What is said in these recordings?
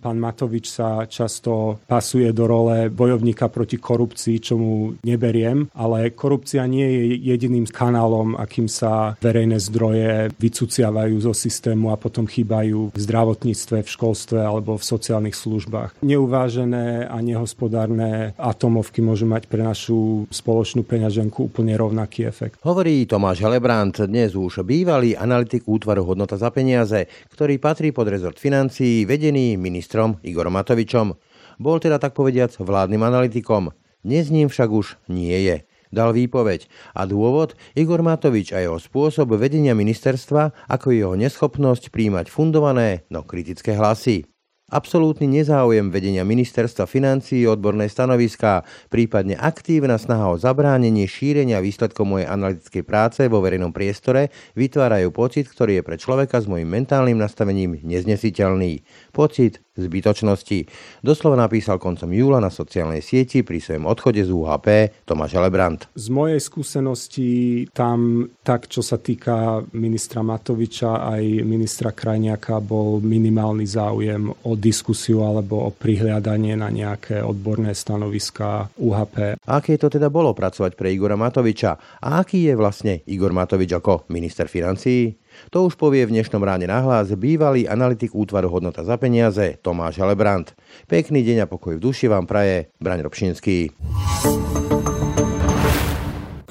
Pán Matovič sa často pasuje do role bojovníka proti korupcii, čo mu neberiem, ale korupcia nie je jediným kanálom, akým sa verejné zdroje vycuciavajú zo systému a potom chýbajú v zdravotníctve, v školstve alebo v sociálnych službách. Neuvážené a nehospodárne atomovky môžu mať pre našu spoločnú peňaženku úplne rovnaký efekt. Hovorí Tomáš Helebrant, dnes už bývalý analytik útvaru hodnota za peniaze, ktorý patrí pod rezort financií, vedený minister ministrom Igorom Matovičom. Bol teda tak povediac vládnym analytikom. Dnes ním však už nie je. Dal výpoveď. A dôvod? Igor Matovič a jeho spôsob vedenia ministerstva, ako jeho neschopnosť príjmať fundované, no kritické hlasy. Absolútny nezáujem vedenia ministerstva financií, odborné stanoviská, prípadne aktívna snaha o zabránenie šírenia výsledkov mojej analytickej práce vo verejnom priestore vytvárajú pocit, ktorý je pre človeka s mojim mentálnym nastavením neznesiteľný. Pocit zbytočnosti. Doslova napísal koncom júla na sociálnej sieti pri svojom odchode z UHP Tomáš Lebrant. Z mojej skúsenosti tam tak, čo sa týka ministra Matoviča aj ministra Krajniaka, bol minimálny záujem o diskusiu alebo o prihliadanie na nejaké odborné stanoviská UHP. Aké to teda bolo pracovať pre Igora Matoviča? A aký je vlastne Igor Matovič ako minister financií? To už povie v dnešnom ráne nahlas bývalý analytik útvaru hodnota za peniaze Tomáš Helebrant. Pekný deň a pokoj v duši vám praje Braň Robšinský.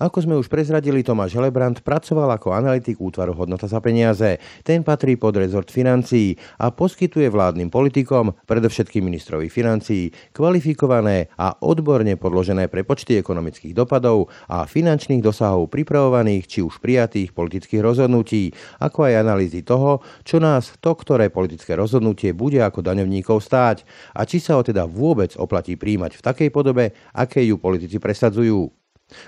Ako sme už prezradili, Tomáš Helebrant pracoval ako analytik útvaru hodnota za peniaze. Ten patrí pod rezort financií a poskytuje vládnym politikom, predovšetkým ministrovi financií, kvalifikované a odborne podložené prepočty ekonomických dopadov a finančných dosahov pripravovaných či už prijatých politických rozhodnutí, ako aj analýzy toho, čo nás to, ktoré politické rozhodnutie bude ako daňovníkov stáť a či sa ho teda vôbec oplatí príjmať v takej podobe, aké ju politici presadzujú.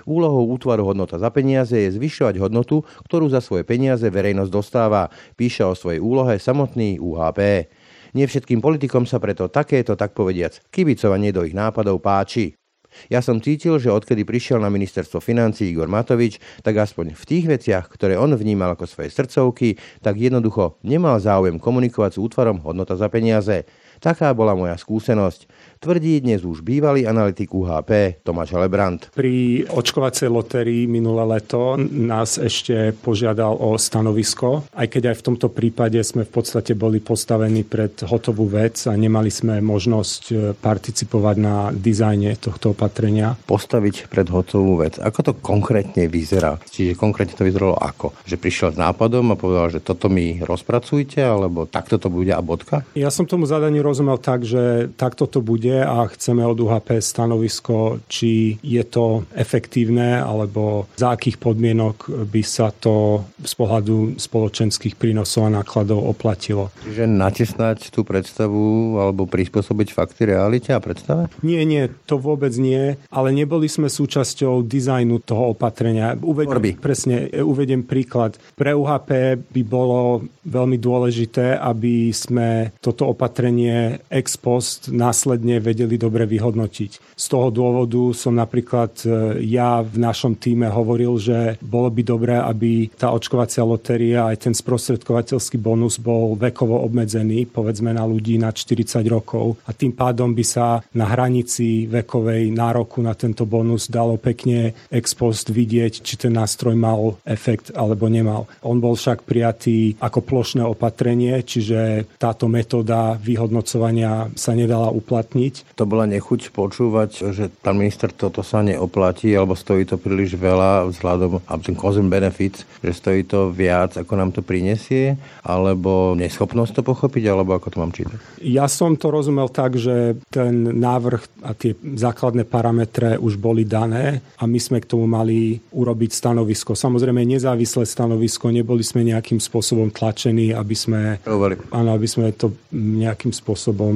Úlohou útvaru hodnota za peniaze je zvyšovať hodnotu, ktorú za svoje peniaze verejnosť dostáva, píše o svojej úlohe samotný UHP. Nie všetkým politikom sa preto takéto, tak povediac, kibicovanie do ich nápadov páči. Ja som cítil, že odkedy prišiel na ministerstvo financí Igor Matovič, tak aspoň v tých veciach, ktoré on vnímal ako svoje srdcovky, tak jednoducho nemal záujem komunikovať s útvarom hodnota za peniaze. Taká bola moja skúsenosť. Tvrdí dnes už bývalý analytik UHP Tomáš Lebrant. Pri očkovacej lotérii minulé leto nás ešte požiadal o stanovisko, aj keď aj v tomto prípade sme v podstate boli postavení pred hotovú vec a nemali sme možnosť e, participovať na dizajne tohto opatrenia. Postaviť pred hotovú vec. Ako to konkrétne vyzerá? Čiže konkrétne to vyzeralo ako? Že prišiel s nápadom a povedal, že toto mi rozpracujte, alebo takto to bude a bodka? Ja som tomu zadaniu rozumel tak, že takto to bude a chceme od UHP stanovisko, či je to efektívne alebo za akých podmienok by sa to z pohľadu spoločenských prínosov a nákladov oplatilo. Čiže natisnať tú predstavu alebo prispôsobiť fakty realite a predstave? Nie, nie, to vôbec nie, ale neboli sme súčasťou dizajnu toho opatrenia. Uvediem, presne, uvediem príklad. Pre UHP by bolo veľmi dôležité, aby sme toto opatrenie ex post následne vedeli dobre vyhodnotiť. Z toho dôvodu som napríklad e, ja v našom týme hovoril, že bolo by dobré, aby tá očkovacia lotéria aj ten sprostredkovateľský bonus bol vekovo obmedzený, povedzme na ľudí na 40 rokov a tým pádom by sa na hranici vekovej nároku na tento bonus dalo pekne ex post vidieť, či ten nástroj mal efekt alebo nemal. On bol však prijatý ako plošné opatrenie, čiže táto metóda vyhodnocovania sa nedala uplatniť. To bola nechuť počúvať, že pán minister toto sa neoplatí, alebo stojí to príliš veľa vzhľadom a ten cost benefits, že stojí to viac, ako nám to prinesie, alebo neschopnosť to pochopiť, alebo ako to mám čítať? Ja som to rozumel tak, že ten návrh a tie základné parametre už boli dané a my sme k tomu mali urobiť stanovisko. Samozrejme nezávislé stanovisko, neboli sme nejakým spôsobom tlačení, aby sme, áno, aby sme to nejakým spôsobom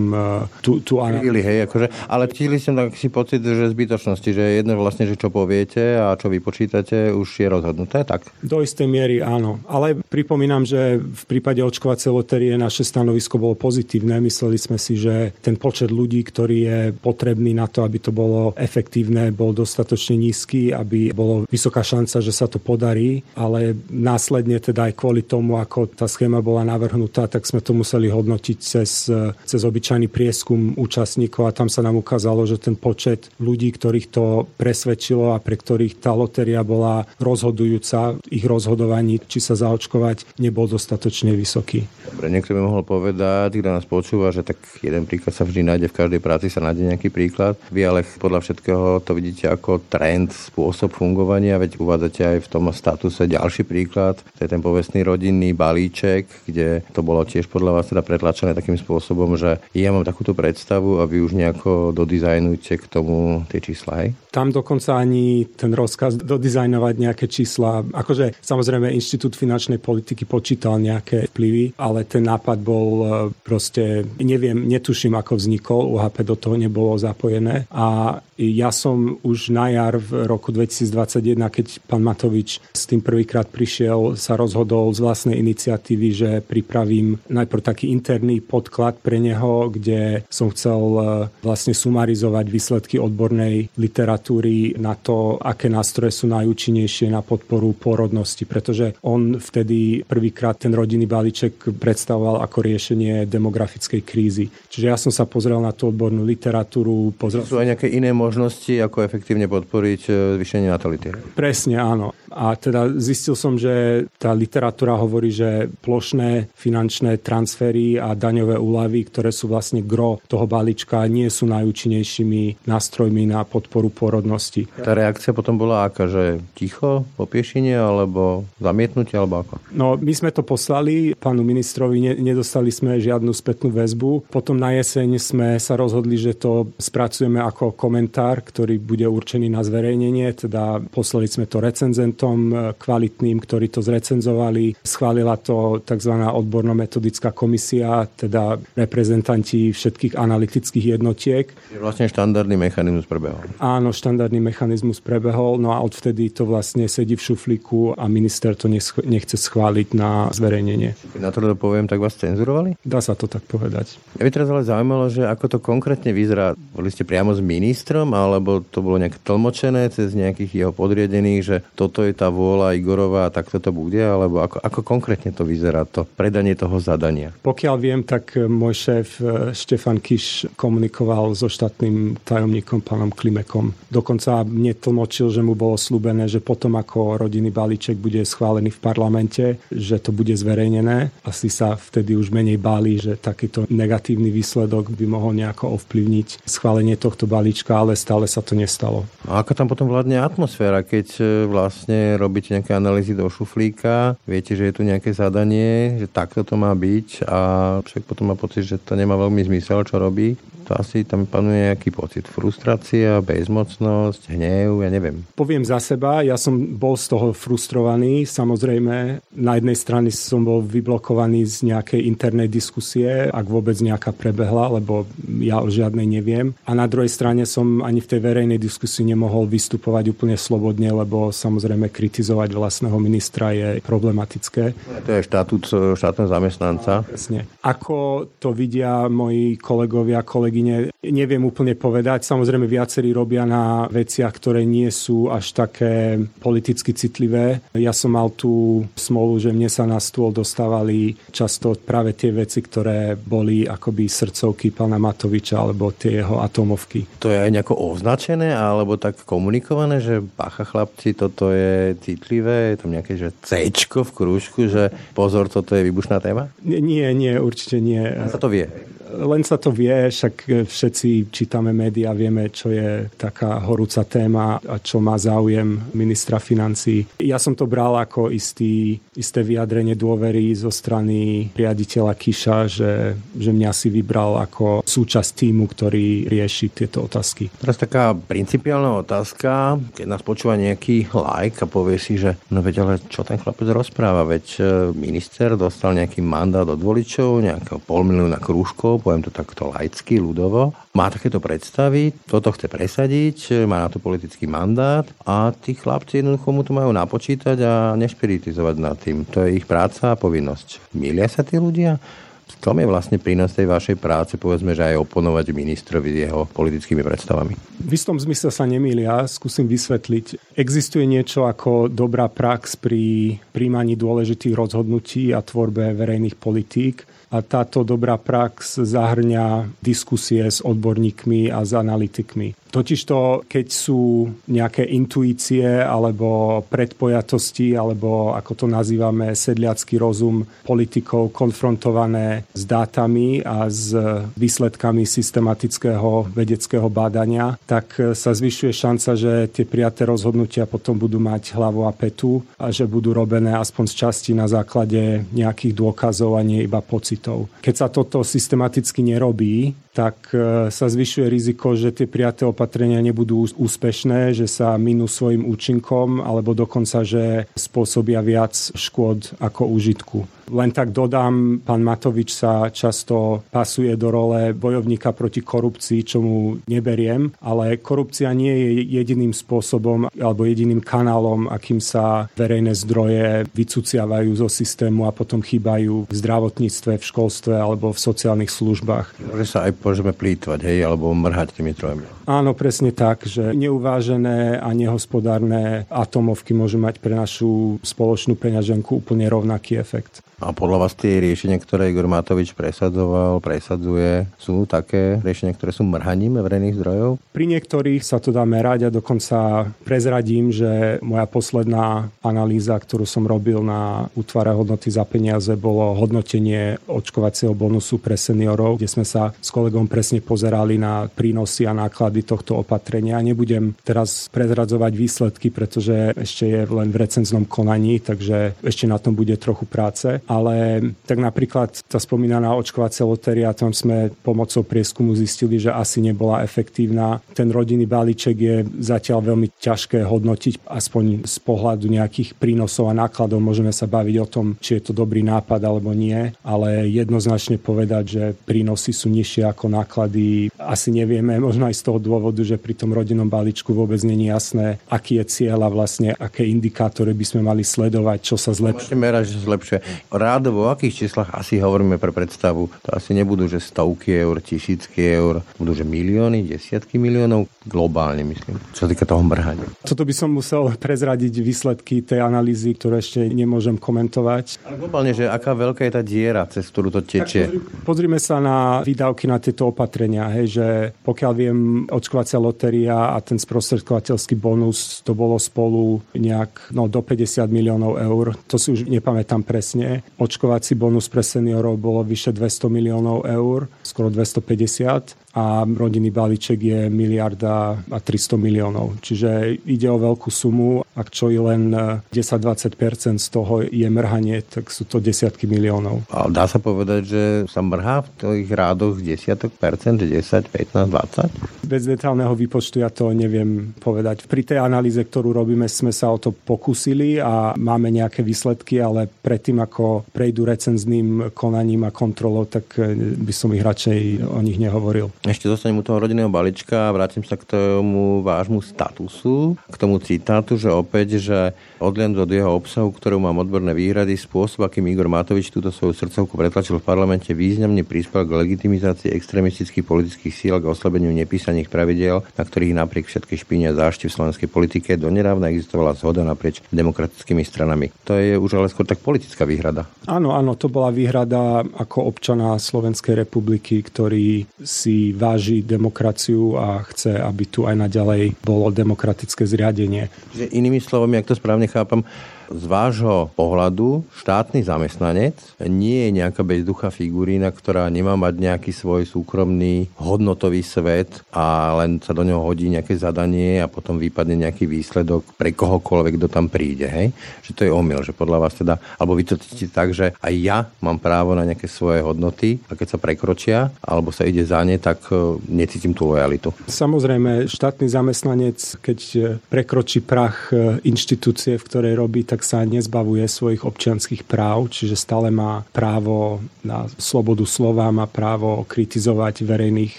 tu, tu Krili, hej, akože, ale cítili som taký pocit, že zbytočnosti, že jedno vlastne, že čo poviete a čo vypočítate, už je rozhodnuté, tak? Do istej miery áno. Ale pripomínam, že v prípade očkovacej loterie naše stanovisko bolo pozitívne. Mysleli sme si, že ten počet ľudí, ktorý je potrebný na to, aby to bolo efektívne, bol dostatočne nízky, aby bolo vysoká šanca, že sa to podarí, ale následne teda aj kvôli tomu, ako tá schéma bola navrhnutá, tak sme to museli hodnotiť cez, cez obyčajný prieskum účastníkov a tam sa nám ukázalo, že ten počet ľudí, ktorých to presvedčilo a pre ktorých tá lotéria bola rozhodujúca, ich rozhodovaní, či sa zaočkovať, nebol dostatočne vysoký. Dobre, niekto by mohol povedať, kto nás počúva, že tak jeden príklad sa vždy nájde, v každej práci sa nájde nejaký príklad. Vy ale podľa všetkého to vidíte ako trend, spôsob fungovania, veď uvádzate aj v tom statuse ďalší príklad, to je ten povestný rodinný balíček, kde to bolo tiež podľa vás teda pretlačené takým spôsobom, že ja mám takúto predstavu a vy už nejako dodizajnujete k tomu tie čísla, hej? Tam dokonca ani ten rozkaz dodizajnovať nejaké čísla. Akože samozrejme Inštitút finančnej politiky počítal nejaké vplyvy, ale ten nápad bol e, proste, neviem, netuším, ako vznikol, UHP do toho nebolo zapojené a ja som už na jar v roku 2021, keď pán Matovič s tým prvýkrát prišiel, sa rozhodol z vlastnej iniciatívy, že pripravím najprv taký interný podklad pre neho, kde som chcel e, vlastne sumarizovať výsledky odbornej literatúry na to, aké nástroje sú najúčinnejšie na podporu pôrodnosti, pretože on vtedy prvýkrát ten rodinný balíček predstavoval ako riešenie demografickej krízy. Čiže ja som sa pozrel na tú odbornú literatúru. Pozrel... Sú aj nejaké iné možnosti, ako efektívne podporiť e, zvýšenie natality. Presne, áno. A teda zistil som, že tá literatúra hovorí, že plošné finančné transfery a daňové úlavy, ktoré sú vlastne gro toho balíčka, nie sú najúčinnejšími nástrojmi na podporu pôrodnosti. Tá reakcia potom bola aká, že ticho, popiešenie, alebo zamietnutie, alebo ako? No, my sme to poslali pánu ministrovi, ne, nedostali sme žiadnu spätnú väzbu. Potom na jeseň sme sa rozhodli, že to spracujeme ako komentár, ktorý bude určený na zverejnenie, teda poslali sme to recenzentom e, kvalitným, ktorí to zrecenzovali. Schválila to tzv. odborno-metodická komisia, teda reprezentanti všetkých analytických jednotiek. Je vlastne štandardný mechanizmus prebehol. Áno, štandardný mechanizmus prebehol, no a odvtedy to vlastne sedí v šuflíku a minister to nechce schváliť na zverejnenie. Na to poviem, tak vás cenzurovali? Dá sa to tak povedať. Ja by teraz ale zaujímalo, že ako to konkrétne vyzerá. Boli ste priamo s ministrom, alebo to bolo nejak tlmočené cez nejakých jeho podriedených, že toto je tá vôľa Igorova a takto to bude, alebo ako, ako konkrétne to vyzerá, to predanie toho zadania? Pokiaľ viem, tak môj šéf eh, Štefan Kiš komunikoval so štátnym tajomníkom pánom Klimekom. Dokonca mne tlmočil, že mu bolo slúbené, že potom ako rodinný balíček bude schválený v parlamente, že to bude zverejnené. Asi sa vtedy už menej báli, že takýto negatívny výsledok by mohol nejako ovplyvniť schválenie tohto balíčka, ale stále sa to nestalo. A ako tam potom vládne atmosféra, keď e, vlastne robíte nejaké analýzy do šuflíka, viete, že je tu nejaké zadanie, že takto to má byť a však potom má pocit, že to nemá veľmi zmysel, čo robí to asi tam panuje nejaký pocit. Frustrácia, bezmocnosť, hnev, ja neviem. Poviem za seba, ja som bol z toho frustrovaný. Samozrejme, na jednej strane som bol vyblokovaný z nejakej internej diskusie, ak vôbec nejaká prebehla, lebo ja o žiadnej neviem. A na druhej strane som ani v tej verejnej diskusii nemohol vystupovať úplne slobodne, lebo samozrejme kritizovať vlastného ministra je problematické. To je štatút štátneho zamestnanca. Presne. Ako to vidia moji kolegovia, kolegy kolegyne, neviem úplne povedať. Samozrejme, viacerí robia na veciach, ktoré nie sú až také politicky citlivé. Ja som mal tú smolu, že mne sa na stôl dostávali často práve tie veci, ktoré boli akoby srdcovky pána Matoviča alebo tie jeho atomovky. To je aj nejako označené alebo tak komunikované, že bacha chlapci, toto je citlivé, je tam nejaké že C v krúžku, že pozor, toto je výbušná téma? Nie, nie, určite nie. A sa to vie? Len sa to vie, však všetci čítame médiá, vieme, čo je taká horúca téma a čo má záujem ministra financí. Ja som to bral ako istý, isté vyjadrenie dôvery zo strany riaditeľa Kiša, že, že mňa si vybral ako súčasť týmu, ktorý rieši tieto otázky. Teraz taká principiálna otázka, keď nás počúva nejaký like a povie si, že no veď ale čo ten chlapec rozpráva, veď e, minister dostal nejaký mandát od voličov, nejakého pol milióna krúžkov, poviem to takto laicky, ľudovo, má takéto predstavy, toto chce presadiť, má na to politický mandát a tí chlapci jednoducho mu to majú napočítať a nešpiritizovať nad tým. To je ich práca a povinnosť. Milia sa tí ľudia? V tom je vlastne prínos tej vašej práce, povedzme, že aj oponovať ministrovi jeho politickými predstavami? V istom zmysle sa nemýlia, skúsim vysvetliť. Existuje niečo ako dobrá prax pri príjmaní dôležitých rozhodnutí a tvorbe verejných politík a táto dobrá prax zahrňa diskusie s odborníkmi a s analytikmi. Totižto, keď sú nejaké intuície alebo predpojatosti, alebo ako to nazývame, sedliacký rozum politikov konfrontované s dátami a s výsledkami systematického vedeckého bádania, tak sa zvyšuje šanca, že tie prijaté rozhodnutia potom budú mať hlavu a petu a že budú robené aspoň z časti na základe nejakých dôkazov a nie iba pocitov. Keď sa toto systematicky nerobí, tak e, sa zvyšuje riziko, že tie prijaté opatrenia nebudú úspešné, že sa minú svojim účinkom alebo dokonca, že spôsobia viac škôd ako užitku. Len tak dodám, pán Matovič sa často pasuje do role bojovníka proti korupcii, čo mu neberiem, ale korupcia nie je jediným spôsobom alebo jediným kanálom, akým sa verejné zdroje vycuciavajú zo systému a potom chýbajú v zdravotníctve, v školstve alebo v sociálnych službách. Že sa aj môžeme plýtvať, hej, alebo mrhať tými trojmi. Áno, presne tak, že neuvážené a nehospodárne atomovky môžu mať pre našu spoločnú peňaženku úplne rovnaký efekt. A podľa vás tie riešenia, ktoré Igor Matovič presadzoval, presadzuje, sú také riešenia, ktoré sú mrhaním verejných zdrojov? Pri niektorých sa to dá merať a dokonca prezradím, že moja posledná analýza, ktorú som robil na útvare hodnoty za peniaze, bolo hodnotenie očkovacieho bonusu pre seniorov, kde sme sa s kolegom presne pozerali na prínosy a náklady tohto opatrenia. Nebudem teraz prezradzovať výsledky, pretože ešte je len v recenznom konaní, takže ešte na tom bude trochu práce ale tak napríklad tá spomínaná očkovacia lotéria, tam sme pomocou prieskumu zistili, že asi nebola efektívna. Ten rodinný balíček je zatiaľ veľmi ťažké hodnotiť, aspoň z pohľadu nejakých prínosov a nákladov. Môžeme sa baviť o tom, či je to dobrý nápad alebo nie, ale jednoznačne povedať, že prínosy sú nižšie ako náklady, asi nevieme, možno aj z toho dôvodu, že pri tom rodinnom balíčku vôbec není jasné, aký je cieľ a vlastne aké indikátory by sme mali sledovať, čo sa zlepšuje. Merať, že zlepšuje rád vo akých číslach asi hovoríme pre predstavu? To asi nebudú, že stovky eur, tisícky eur, budú, že milióny, desiatky miliónov, globálne myslím, čo sa týka toho mrhania. Toto by som musel prezradiť výsledky tej analýzy, ktoré ešte nemôžem komentovať. Ale globálne, že aká veľká je tá diera, cez ktorú to tečie? Pozri, pozrime sa na výdavky na tieto opatrenia, hej, že pokiaľ viem, očkovacia lotéria a ten sprostredkovateľský bonus, to bolo spolu nejak no, do 50 miliónov eur. To si už nepamätám presne očkovací bonus pre seniorov bolo vyše 200 miliónov eur, skoro 250 a rodinný balíček je miliarda a 300 miliónov. Čiže ide o veľkú sumu, ak čo i len 10-20% e, z toho je mrhanie, tak sú to desiatky miliónov. A dá sa povedať, že sa mrhá v tých rádoch desiatok percent, že 10, 15, 20? Bez detálneho výpočtu ja to neviem povedať. Pri tej analýze, ktorú robíme, sme sa o to pokúsili a máme nejaké výsledky, ale predtým, ako prejdú recenzným konaním a kontrolou, tak e, by som ich radšej o nich nehovoril. Ešte dostanem u toho rodinného balíčka a vrátim sa k tomu vášmu statusu, k tomu citátu, že opäť, že odliadnúť od jeho obsahu, ktorú mám odborné výhrady, spôsob, akým Igor Matovič túto svoju srdcovku pretlačil v parlamente, významne prispel k legitimizácii extrémistických politických síl a k oslabeniu nepísaných pravidel, na ktorých napriek všetkej špíne a zášti v slovenskej politike donedávna existovala zhoda naprieč demokratickými stranami. To je už ale skôr tak politická výhrada. Áno, áno, to bola výhrada ako občana Slovenskej republiky, ktorý si váži demokraciu a chce, aby tu aj naďalej bolo demokratické zriadenie. Že inými slovami, ak to správne അപ്പം Z vášho pohľadu štátny zamestnanec nie je nejaká bezduchá figurína, ktorá nemá mať nejaký svoj súkromný hodnotový svet a len sa do neho hodí nejaké zadanie a potom vypadne nejaký výsledok pre kohokoľvek, kto tam príde. Hej? Že to je omyl, že podľa vás teda, alebo vy to cítite tak, že aj ja mám právo na nejaké svoje hodnoty a keď sa prekročia alebo sa ide za ne, tak e, necítim tú lojalitu. Samozrejme, štátny zamestnanec, keď e, prekročí prach e, inštitúcie, v ktorej robí, tak sa nezbavuje svojich občianských práv, čiže stále má právo na slobodu slova, má právo kritizovať verejných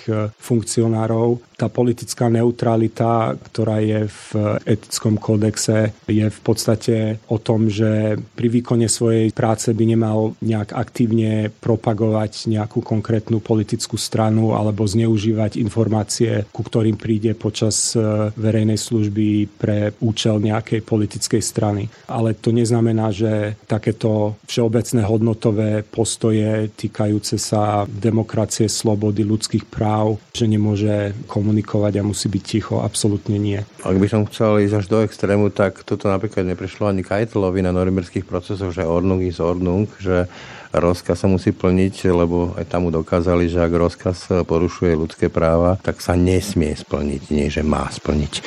funkcionárov tá politická neutralita, ktorá je v etickom kódexe, je v podstate o tom, že pri výkone svojej práce by nemal nejak aktívne propagovať nejakú konkrétnu politickú stranu alebo zneužívať informácie, ku ktorým príde počas e, verejnej služby pre účel nejakej politickej strany. Ale to neznamená, že takéto všeobecné hodnotové postoje týkajúce sa demokracie, slobody, ľudských práv, že nemôže komunikovať komunikovať a musí byť ticho. Absolútne nie. Ak by som chcel ísť až do extrému, tak toto napríklad neprešlo ani Kajtelovi na norimberských procesoch, že Ordnung is Ordnung, že rozkaz sa musí plniť, lebo aj tam mu dokázali, že ak rozkaz porušuje ľudské práva, tak sa nesmie splniť, nie že má splniť.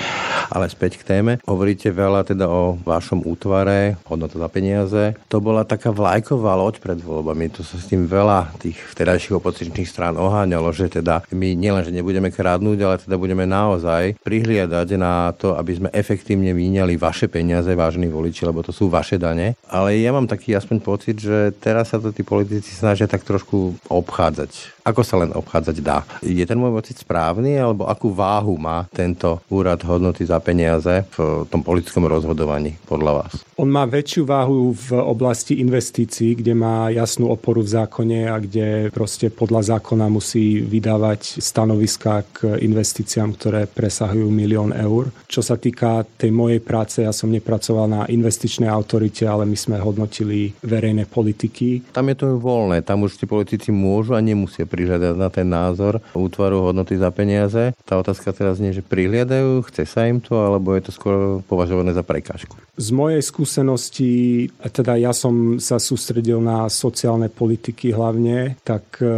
Ale späť k téme. Hovoríte veľa teda o vašom útvare, hodnota za peniaze. To bola taká vlajková loď pred voľbami. To sa s tým veľa tých vtedajších opozičných strán oháňalo, že teda my nielen, že nebudeme krádnuť, ale teda budeme naozaj prihliadať na to, aby sme efektívne míňali vaše peniaze, vážni voliči, lebo to sú vaše dane. Ale ja mám taký aspoň pocit, že teraz sa to tí politici snažia tak trošku obchádzať. Ako sa len obchádzať dá? Je ten môj pocit správny, alebo akú váhu má tento úrad hodnoty za peniaze v tom politickom rozhodovaní podľa vás? On má väčšiu váhu v oblasti investícií, kde má jasnú oporu v zákone a kde proste podľa zákona musí vydávať stanoviska k investíciám, ktoré presahujú milión eur. Čo sa týka tej mojej práce, ja som nepracoval na investičnej autorite, ale my sme hodnotili verejné politiky. Tam je to voľné, tam už tí politici môžu a nemusia prižiadať na ten názor útvaru hodnoty za peniaze. Tá otázka teraz nie, že prihliadajú, chce sa im to, alebo je to skôr považované za prekážku. Z mojej skúsenosti, teda ja som sa sústredil na sociálne politiky hlavne, tak e,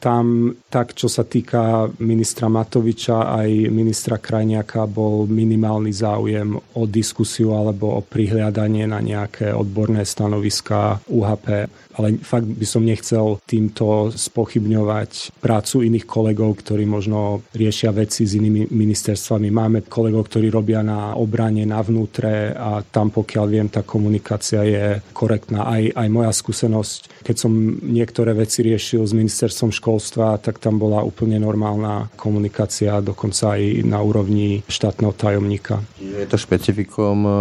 tam, tak čo sa týka ministra Matoviča aj ministra Krajniaka, bol minimálny záujem o diskusiu alebo o prihliadanie na nejaké odborné stanoviská UHP ale fakt by som nechcel týmto spochybňovať prácu iných kolegov, ktorí možno riešia veci s inými ministerstvami. Máme kolegov, ktorí robia na obrane, na vnútre a tam, pokiaľ viem, tá komunikácia je korektná. Aj, aj moja skúsenosť, keď som niektoré veci riešil s ministerstvom školstva, tak tam bola úplne normálna komunikácia, dokonca aj na úrovni štátneho tajomníka. Je to špecifikom e,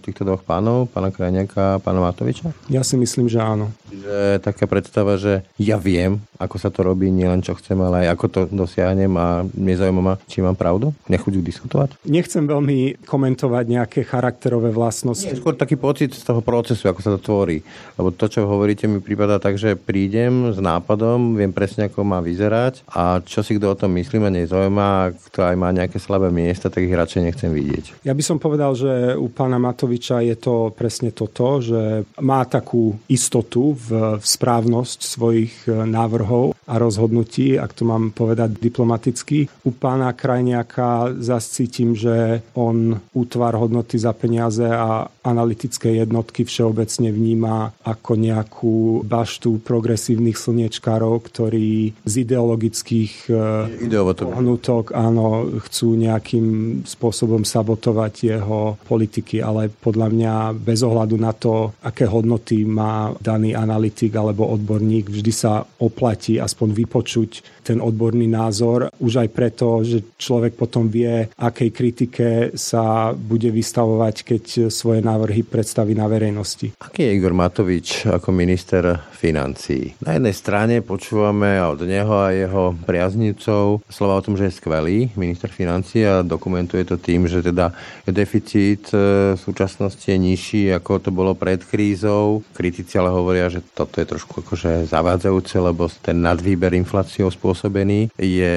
týchto dvoch pánov, pána Krajňaka a pána Matoviča? Ja si myslím, že áno že taká predstava, že ja viem, ako sa to robí, nielen čo chcem, ale aj ako to dosiahnem a nezaujíma ma, či mám pravdu? Nechuť diskutovať? Nechcem veľmi komentovať nejaké charakterové vlastnosti. Nie, skôr taký pocit z toho procesu, ako sa to tvorí. Lebo to, čo hovoríte, mi prípada tak, že prídem s nápadom, viem presne, ako má vyzerať a čo si kto o tom myslí, ma nezaujíma, kto aj má nejaké slabé miesta, tak ich radšej nechcem vidieť. Ja by som povedal, že u pána Matoviča je to presne toto, že má takú istotu v, v správnosť svojich e, návrhov a rozhodnutí, ak to mám povedať diplomaticky. U pána Krajniaka zase cítim, že on útvar hodnoty za peniaze a analytické jednotky všeobecne vníma ako nejakú baštu progresívnych slniečkárov, ktorí z ideologických e, pohnutok áno, chcú nejakým spôsobom sabotovať jeho politiky, ale podľa mňa bez ohľadu na to, aké hodnoty má daný analytik alebo odborník, vždy sa oplatí aspoň vypočuť ten odborný názor, už aj preto, že človek potom vie, akej kritike sa bude vystavovať, keď svoje návrhy predstaví na verejnosti. Aký je Igor Matovič ako minister financií? Na jednej strane počúvame od neho a jeho priaznivcov slova o tom, že je skvelý minister financií a dokumentuje to tým, že teda deficit e, v súčasnosti je nižší, ako to bolo pred krízou. Kritici ale hovoria, že toto je trošku akože zavádzajúce, lebo ten nadvýk výber infláciou spôsobený, je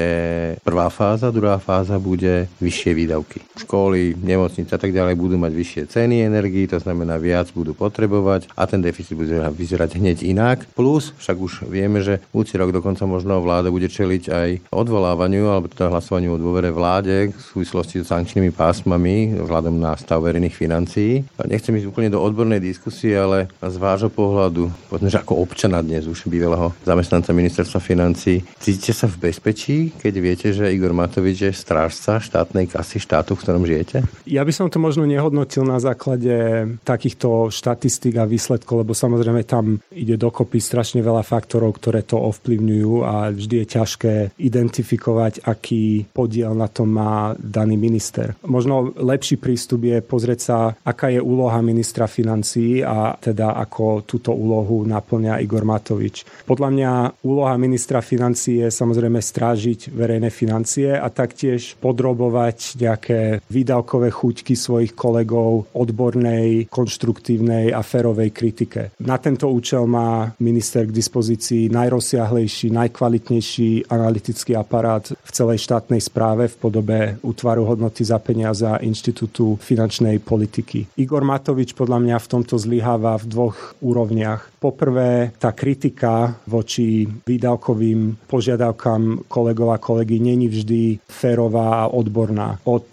prvá fáza, druhá fáza bude vyššie výdavky. Školy, nemocnice a tak ďalej budú mať vyššie ceny energii, to znamená viac budú potrebovať a ten deficit bude vyzerať hneď inak. Plus, však už vieme, že budúci rok dokonca možno vláda bude čeliť aj odvolávaniu alebo teda hlasovaniu o dôvere vláde v súvislosti s sankčnými pásmami vzhľadom na stav verejných financií. Nechcem ísť úplne do odbornej diskusie, ale z vášho pohľadu, povedzme, že ako občana dnes už bývalého zamestnanca ministerstva financí, cítite sa v bezpečí, keď viete, že Igor Matovič je strážca štátnej kasy štátu, v ktorom žijete? Ja by som to možno nehodnotil na základe takýchto štatistík a výsledkov, lebo samozrejme tam ide dokopy strašne veľa faktorov, ktoré to ovplyvňujú a vždy je ťažké identifikovať, aký podiel na tom má daný minister. Možno lepší prístup je pozrieť sa, aká je úloha ministra financií a teda ako túto úlohu naplňa Igor Matovič. Podľa mňa úloha ministra financií je samozrejme strážiť verejné financie a taktiež podrobovať nejaké výdavkové chuťky svojich kolegov odbornej, konštruktívnej a férovej kritike. Na tento účel má minister k dispozícii najrozsiahlejší, najkvalitnejší analytický aparát v celej štátnej správe v podobe útvaru hodnoty za peniaza Inštitútu finančnej politiky. Igor Matovič podľa mňa v tomto zlyháva v dvoch úrovniach. Poprvé, tá kritika voči výdavkovým požiadavkám kolegov a kolegy není vždy férová a odborná. Od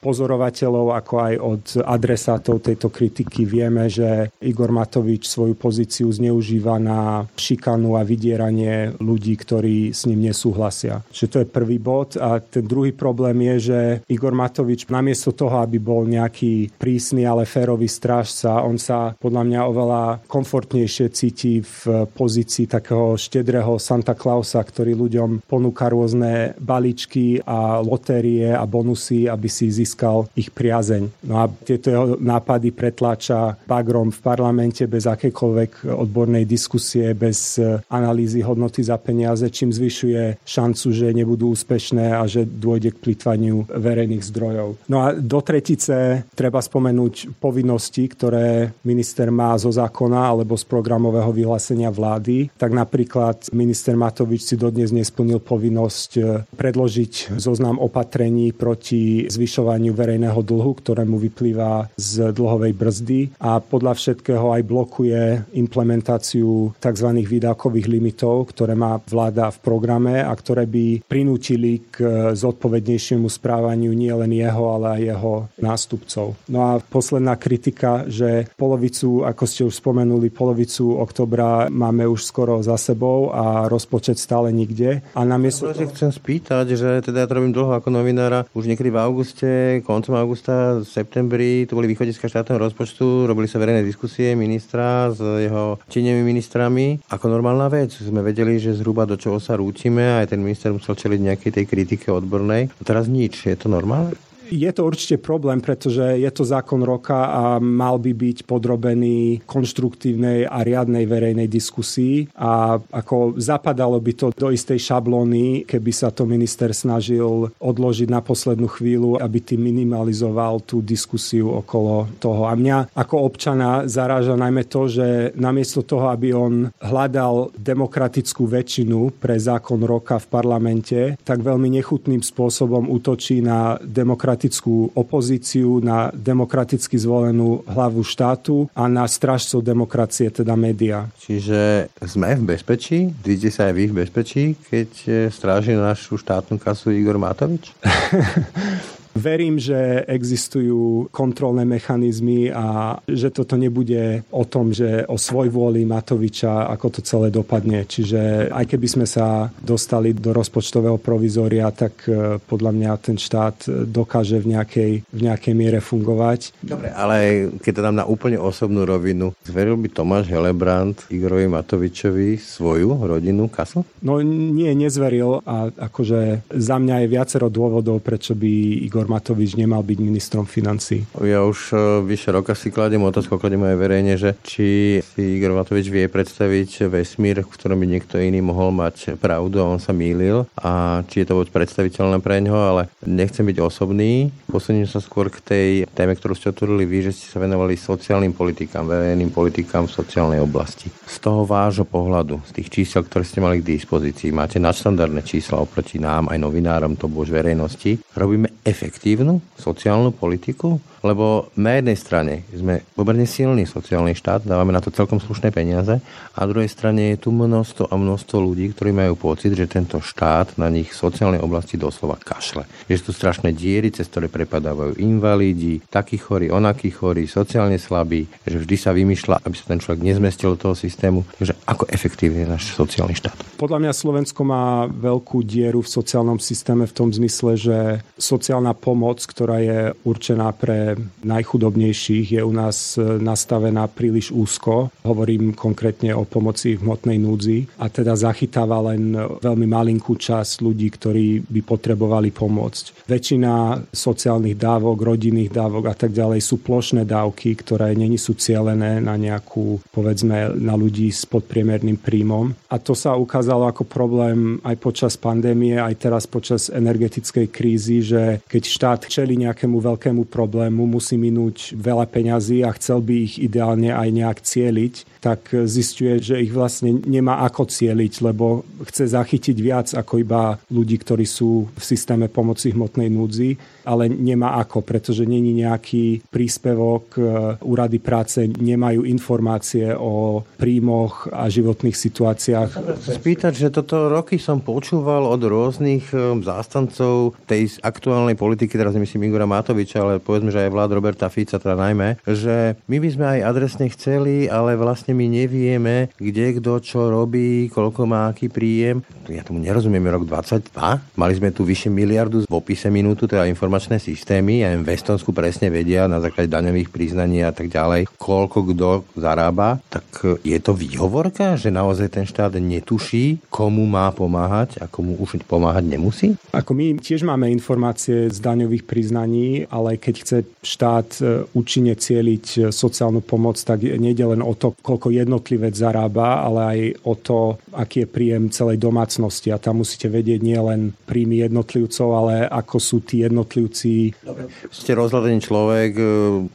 pozorovateľov, ako aj od adresátov tejto kritiky vieme, že Igor Matovič svoju pozíciu zneužíva na šikanu a vydieranie ľudí, ktorí s ním nesúhlasia. Čiže to je prvý bod. A ten druhý problém je, že Igor Matovič namiesto toho, aby bol nejaký prísny, ale férový strážca, on sa podľa mňa oveľa komfortnejšie cíti v pozícii takého štedrého Santa Clausa, ktorý ľuďom ponúka rôzne balíčky a lotérie a bonusy, aby si získal ich priazeň. No a tieto jeho nápady pretláča bagrom v parlamente bez akékoľvek odbornej diskusie, bez analýzy hodnoty za peniaze, čím zvyšuje šancu, že nebudú úspešné a že dôjde k plitvaniu verejných zdrojov. No a do tretice treba spomenúť povinnosti, ktoré minister má zo zákona alebo z programového vyhlásenia vlády, tak napríklad minister Matovič si dodnes nesplnil povinnosť e, predložiť zoznam opatrení proti zvyšovaniu verejného dlhu, ktorému vyplýva z dlhovej brzdy a podľa všetkého aj blokuje implementáciu tzv. výdavkových limitov, ktoré má vláda v programe a ktoré by prinútili k e, zodpovednejšiemu správaniu nie len jeho, ale aj jeho nástupcov. No a posledná kritika, že polovicu, ako ste už spomenuli, polovicu oktobra máme už skoro za sebou a rozpočet stále nikde. A namiesto... Ja chcem spýtať, že teda ja to robím dlho ako novinára, už niekedy v auguste, koncom augusta, septembri, to boli východiska štátneho rozpočtu, robili sa verejné diskusie ministra s jeho činými ministrami. Ako normálna vec, sme vedeli, že zhruba do čoho sa rútime aj ten minister musel čeliť nejakej tej kritike odbornej. A teraz nič, je to normálne? Je to určite problém, pretože je to zákon roka a mal by byť podrobený konštruktívnej a riadnej verejnej diskusii a ako zapadalo by to do istej šablóny, keby sa to minister snažil odložiť na poslednú chvíľu, aby tým minimalizoval tú diskusiu okolo toho. A mňa ako občana zaráža najmä to, že namiesto toho, aby on hľadal demokratickú väčšinu pre zákon roka v parlamente, tak veľmi nechutným spôsobom útočí na demokratickú demokratickú opozíciu, na demokraticky zvolenú hlavu štátu a na stražcov demokracie, teda média. Čiže sme v bezpečí? Vidíte sa aj vy v bezpečí, keď eh, stráži našu štátnu kasu Igor Matovič? Verím, že existujú kontrolné mechanizmy a že toto nebude o tom, že o svoj vôli Matoviča, ako to celé dopadne. Čiže aj keby sme sa dostali do rozpočtového provizória, tak e, podľa mňa ten štát dokáže v nejakej, v nejakej miere fungovať. Dobre, ale keď to dám na úplne osobnú rovinu, zveril by Tomáš Helebrant Igorovi Matovičovi svoju rodinnú kasu? No nie, nezveril a akože za mňa je viacero dôvodov, prečo by Igor Matovič nemal byť ministrom financí. Ja už e, vyše roka si kladiem otázku, kladiem aj verejne, že či si Igor Matovič vie predstaviť vesmír, v ktorom by niekto iný mohol mať pravdu a on sa mýlil a či je to vôbec predstaviteľné pre ňoho, ale nechcem byť osobný. Posuniem sa skôr k tej téme, ktorú ste otvorili vy, že ste sa venovali sociálnym politikám, verejným politikám v sociálnej oblasti. Z toho vášho pohľadu, z tých čísel, ktoré ste mali k dispozícii, máte nadštandardné čísla oproti nám, aj novinárom, to bož verejnosti. Robíme efektívnu sociálnu politiku? Lebo na jednej strane sme pomerne silný sociálny štát, dávame na to celkom slušné peniaze a na druhej strane je tu množstvo a množstvo ľudí, ktorí majú pocit, že tento štát na nich v sociálnej oblasti doslova kašle. Že sú tu strašné diery, cez ktoré prepadávajú invalídi, takí chorí, onakí chorí, sociálne slabí, že vždy sa vymýšľa, aby sa ten človek nezmestil do toho systému. Takže ako efektívny je náš sociálny štát? Podľa mňa Slovensko má veľkú dieru v sociálnom systéme v tom zmysle, že sociálna pomoc, ktorá je určená pre najchudobnejších je u nás e, nastavená príliš úzko. Hovorím konkrétne o pomoci v hmotnej núdzi a teda zachytáva len veľmi malinkú časť ľudí, ktorí by potrebovali pomôcť. Väčšina sociálnych dávok, rodinných dávok a tak ďalej sú plošné dávky, ktoré není sú cielené na nejakú, povedzme, na ľudí s podpriemerným príjmom. A to sa ukázalo ako problém aj počas pandémie, aj teraz počas energetickej krízy, že keď štát čeli nejakému veľkému problému, mu musí minúť veľa peňazí a chcel by ich ideálne aj nejak cieliť, tak zistuje, že ich vlastne nemá ako cieliť, lebo chce zachytiť viac ako iba ľudí, ktorí sú v systéme pomoci hmotnej núdzi, ale nemá ako, pretože není nejaký príspevok, e, úrady práce nemajú informácie o príjmoch a životných situáciách. Spýtať, že toto roky som počúval od rôznych e, zástancov tej aktuálnej politiky, teraz nemyslím Igora Matoviča, ale povedzme, že aj vlád Roberta Fica teda najmä, že my by sme aj adresne chceli, ale vlastne my nevieme, kde kto čo robí, koľko má aký príjem. Ja tomu nerozumiem, rok 22. Mali sme tu vyše miliardu v opise minútu, teda informačné systémy, aj v Estonsku presne vedia na základe daňových priznaní a tak ďalej, koľko kto zarába. Tak je to výhovorka, že naozaj ten štát netuší, komu má pomáhať a komu už pomáhať nemusí? Ako my tiež máme informácie z daňových priznaní, ale keď chce štát e, účinne cieliť e, sociálnu pomoc, tak nejde len o to, koľko jednotlivec zarába, ale aj o to, aký je príjem celej domácnosti. A tam musíte vedieť nie len príjmy jednotlivcov, ale ako sú tí jednotlivci. Ste rozhľadený človek, e,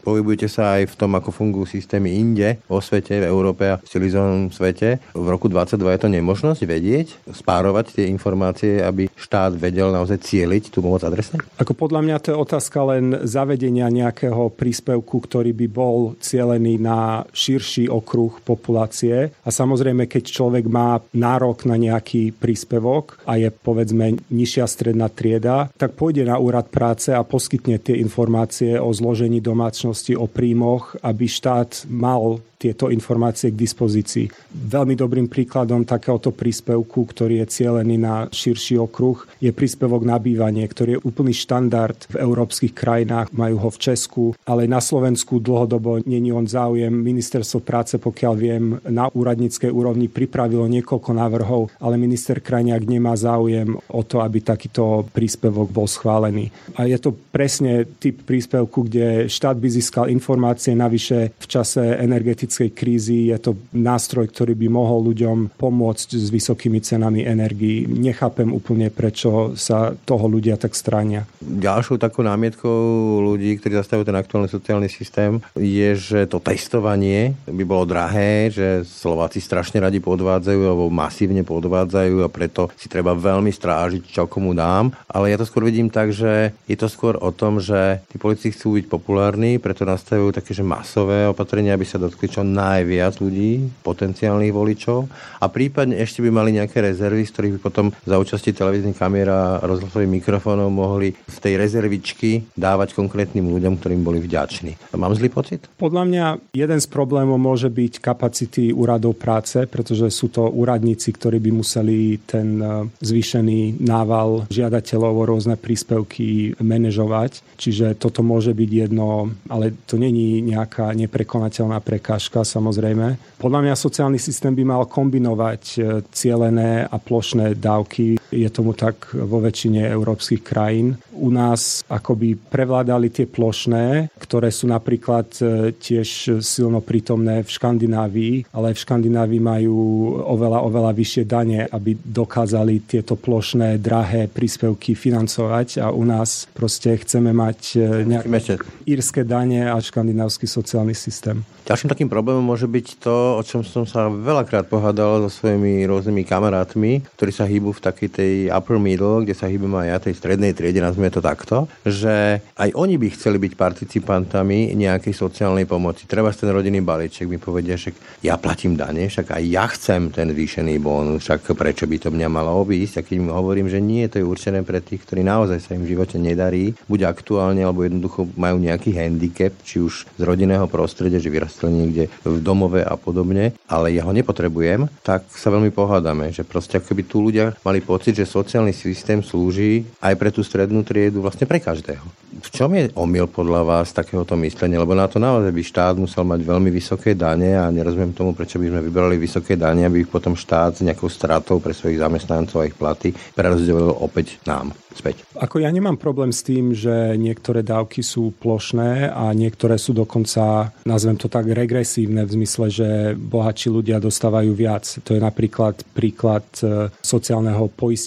pohybujete sa aj v tom, ako fungujú systémy inde, vo svete, v Európe a v civilizovanom svete. V roku 2022 je to nemožnosť vedieť, spárovať tie informácie, aby štát vedel naozaj cieliť tú pomoc adresne? Ako podľa mňa to je otázka len zavedenia nejakého príspevku, ktorý by bol cielený na širší okruh populácie. A samozrejme, keď človek má nárok na nejaký príspevok a je povedzme nižšia stredná trieda, tak pôjde na úrad práce a poskytne tie informácie o zložení domácnosti, o príjmoch, aby štát mal tieto informácie k dispozícii. Veľmi dobrým príkladom takéhoto príspevku, ktorý je cielený na širší okruh, je príspevok na bývanie, ktorý je úplný štandard v európskych krajinách. Majú ho v Česku, ale na Slovensku dlhodobo není on záujem. Ministerstvo práce, pokiaľ viem, na úradníckej úrovni pripravilo niekoľko návrhov, ale minister Krajniak nemá záujem o to, aby takýto príspevok bol schválený. A je to presne typ príspevku, kde štát by získal informácie navyše v čase energetickej energetickej krízy je to nástroj, ktorý by mohol ľuďom pomôcť s vysokými cenami energií. Nechápem úplne, prečo sa toho ľudia tak stránia. Ďalšou takou námietkou ľudí, ktorí zastavujú ten aktuálny sociálny systém, je, že to testovanie by bolo drahé, že Slováci strašne radi podvádzajú alebo masívne podvádzajú a preto si treba veľmi strážiť, čo komu dám. Ale ja to skôr vidím tak, že je to skôr o tom, že tí politici chcú byť populárni, preto nastavujú také, že masové opatrenia, aby sa dotkli čo najviac ľudí, potenciálnych voličov a prípadne ešte by mali nejaké rezervy, z ktorých by potom za účasti televíznych kamier a rozhlasových mikrofónov mohli z tej rezervičky dávať konkrétnym ľuďom, ktorým boli vďační. Mám zlý pocit? Podľa mňa jeden z problémov môže byť kapacity úradov práce, pretože sú to úradníci, ktorí by museli ten e, zvýšený nával žiadateľov o rôzne príspevky manažovať. Čiže toto môže byť jedno, ale to není nejaká neprekonateľná prekážka zložka samozrejme. Podľa mňa sociálny systém by mal kombinovať e, cielené a plošné dávky. Je tomu tak vo väčšine európskych krajín. U nás akoby prevládali tie plošné, ktoré sú napríklad e, tiež silno prítomné v Škandinávii, ale v Škandinávii majú oveľa, oveľa vyššie dane, aby dokázali tieto plošné, drahé príspevky financovať a u nás proste chceme mať e, nejaké írske dane a škandinávsky sociálny systém. Ďalším takým problémom môže byť to, o čom som sa veľakrát pohádal so svojimi rôznymi kamarátmi, ktorí sa hýbu v takej tej upper middle, kde sa hýbem aj ja, tej strednej triede, nazvime to takto, že aj oni by chceli byť participantami nejakej sociálnej pomoci. Treba ten rodinný balíček, mi povedia, že ja platím dane, však aj ja chcem ten zvýšený bónus, však prečo by to mňa malo obísť? A keď im hovorím, že nie, to je určené pre tých, ktorí naozaj sa im v živote nedarí, buď aktuálne, alebo jednoducho majú nejaký handicap, či už z rodinného prostredia, že vyrast vyrastal niekde v domove a podobne, ale ja ho nepotrebujem, tak sa veľmi pohádame, že proste ako keby tu ľudia mali pocit, že sociálny systém slúži aj pre tú strednú triedu vlastne pre každého. V čom je omyl podľa vás takéhoto myslenia? Lebo na to naozaj by štát musel mať veľmi vysoké dane a nerozumiem tomu, prečo by sme vybrali vysoké dane, aby ich potom štát s nejakou stratou pre svojich zamestnancov a ich platy prerozdelil opäť nám späť. Ako ja nemám problém s tým, že niektoré dávky sú plošné a niektoré sú dokonca, nazvem to tak, regresívne v zmysle, že bohatší ľudia dostávajú viac. To je napríklad príklad e, sociálneho poistenia,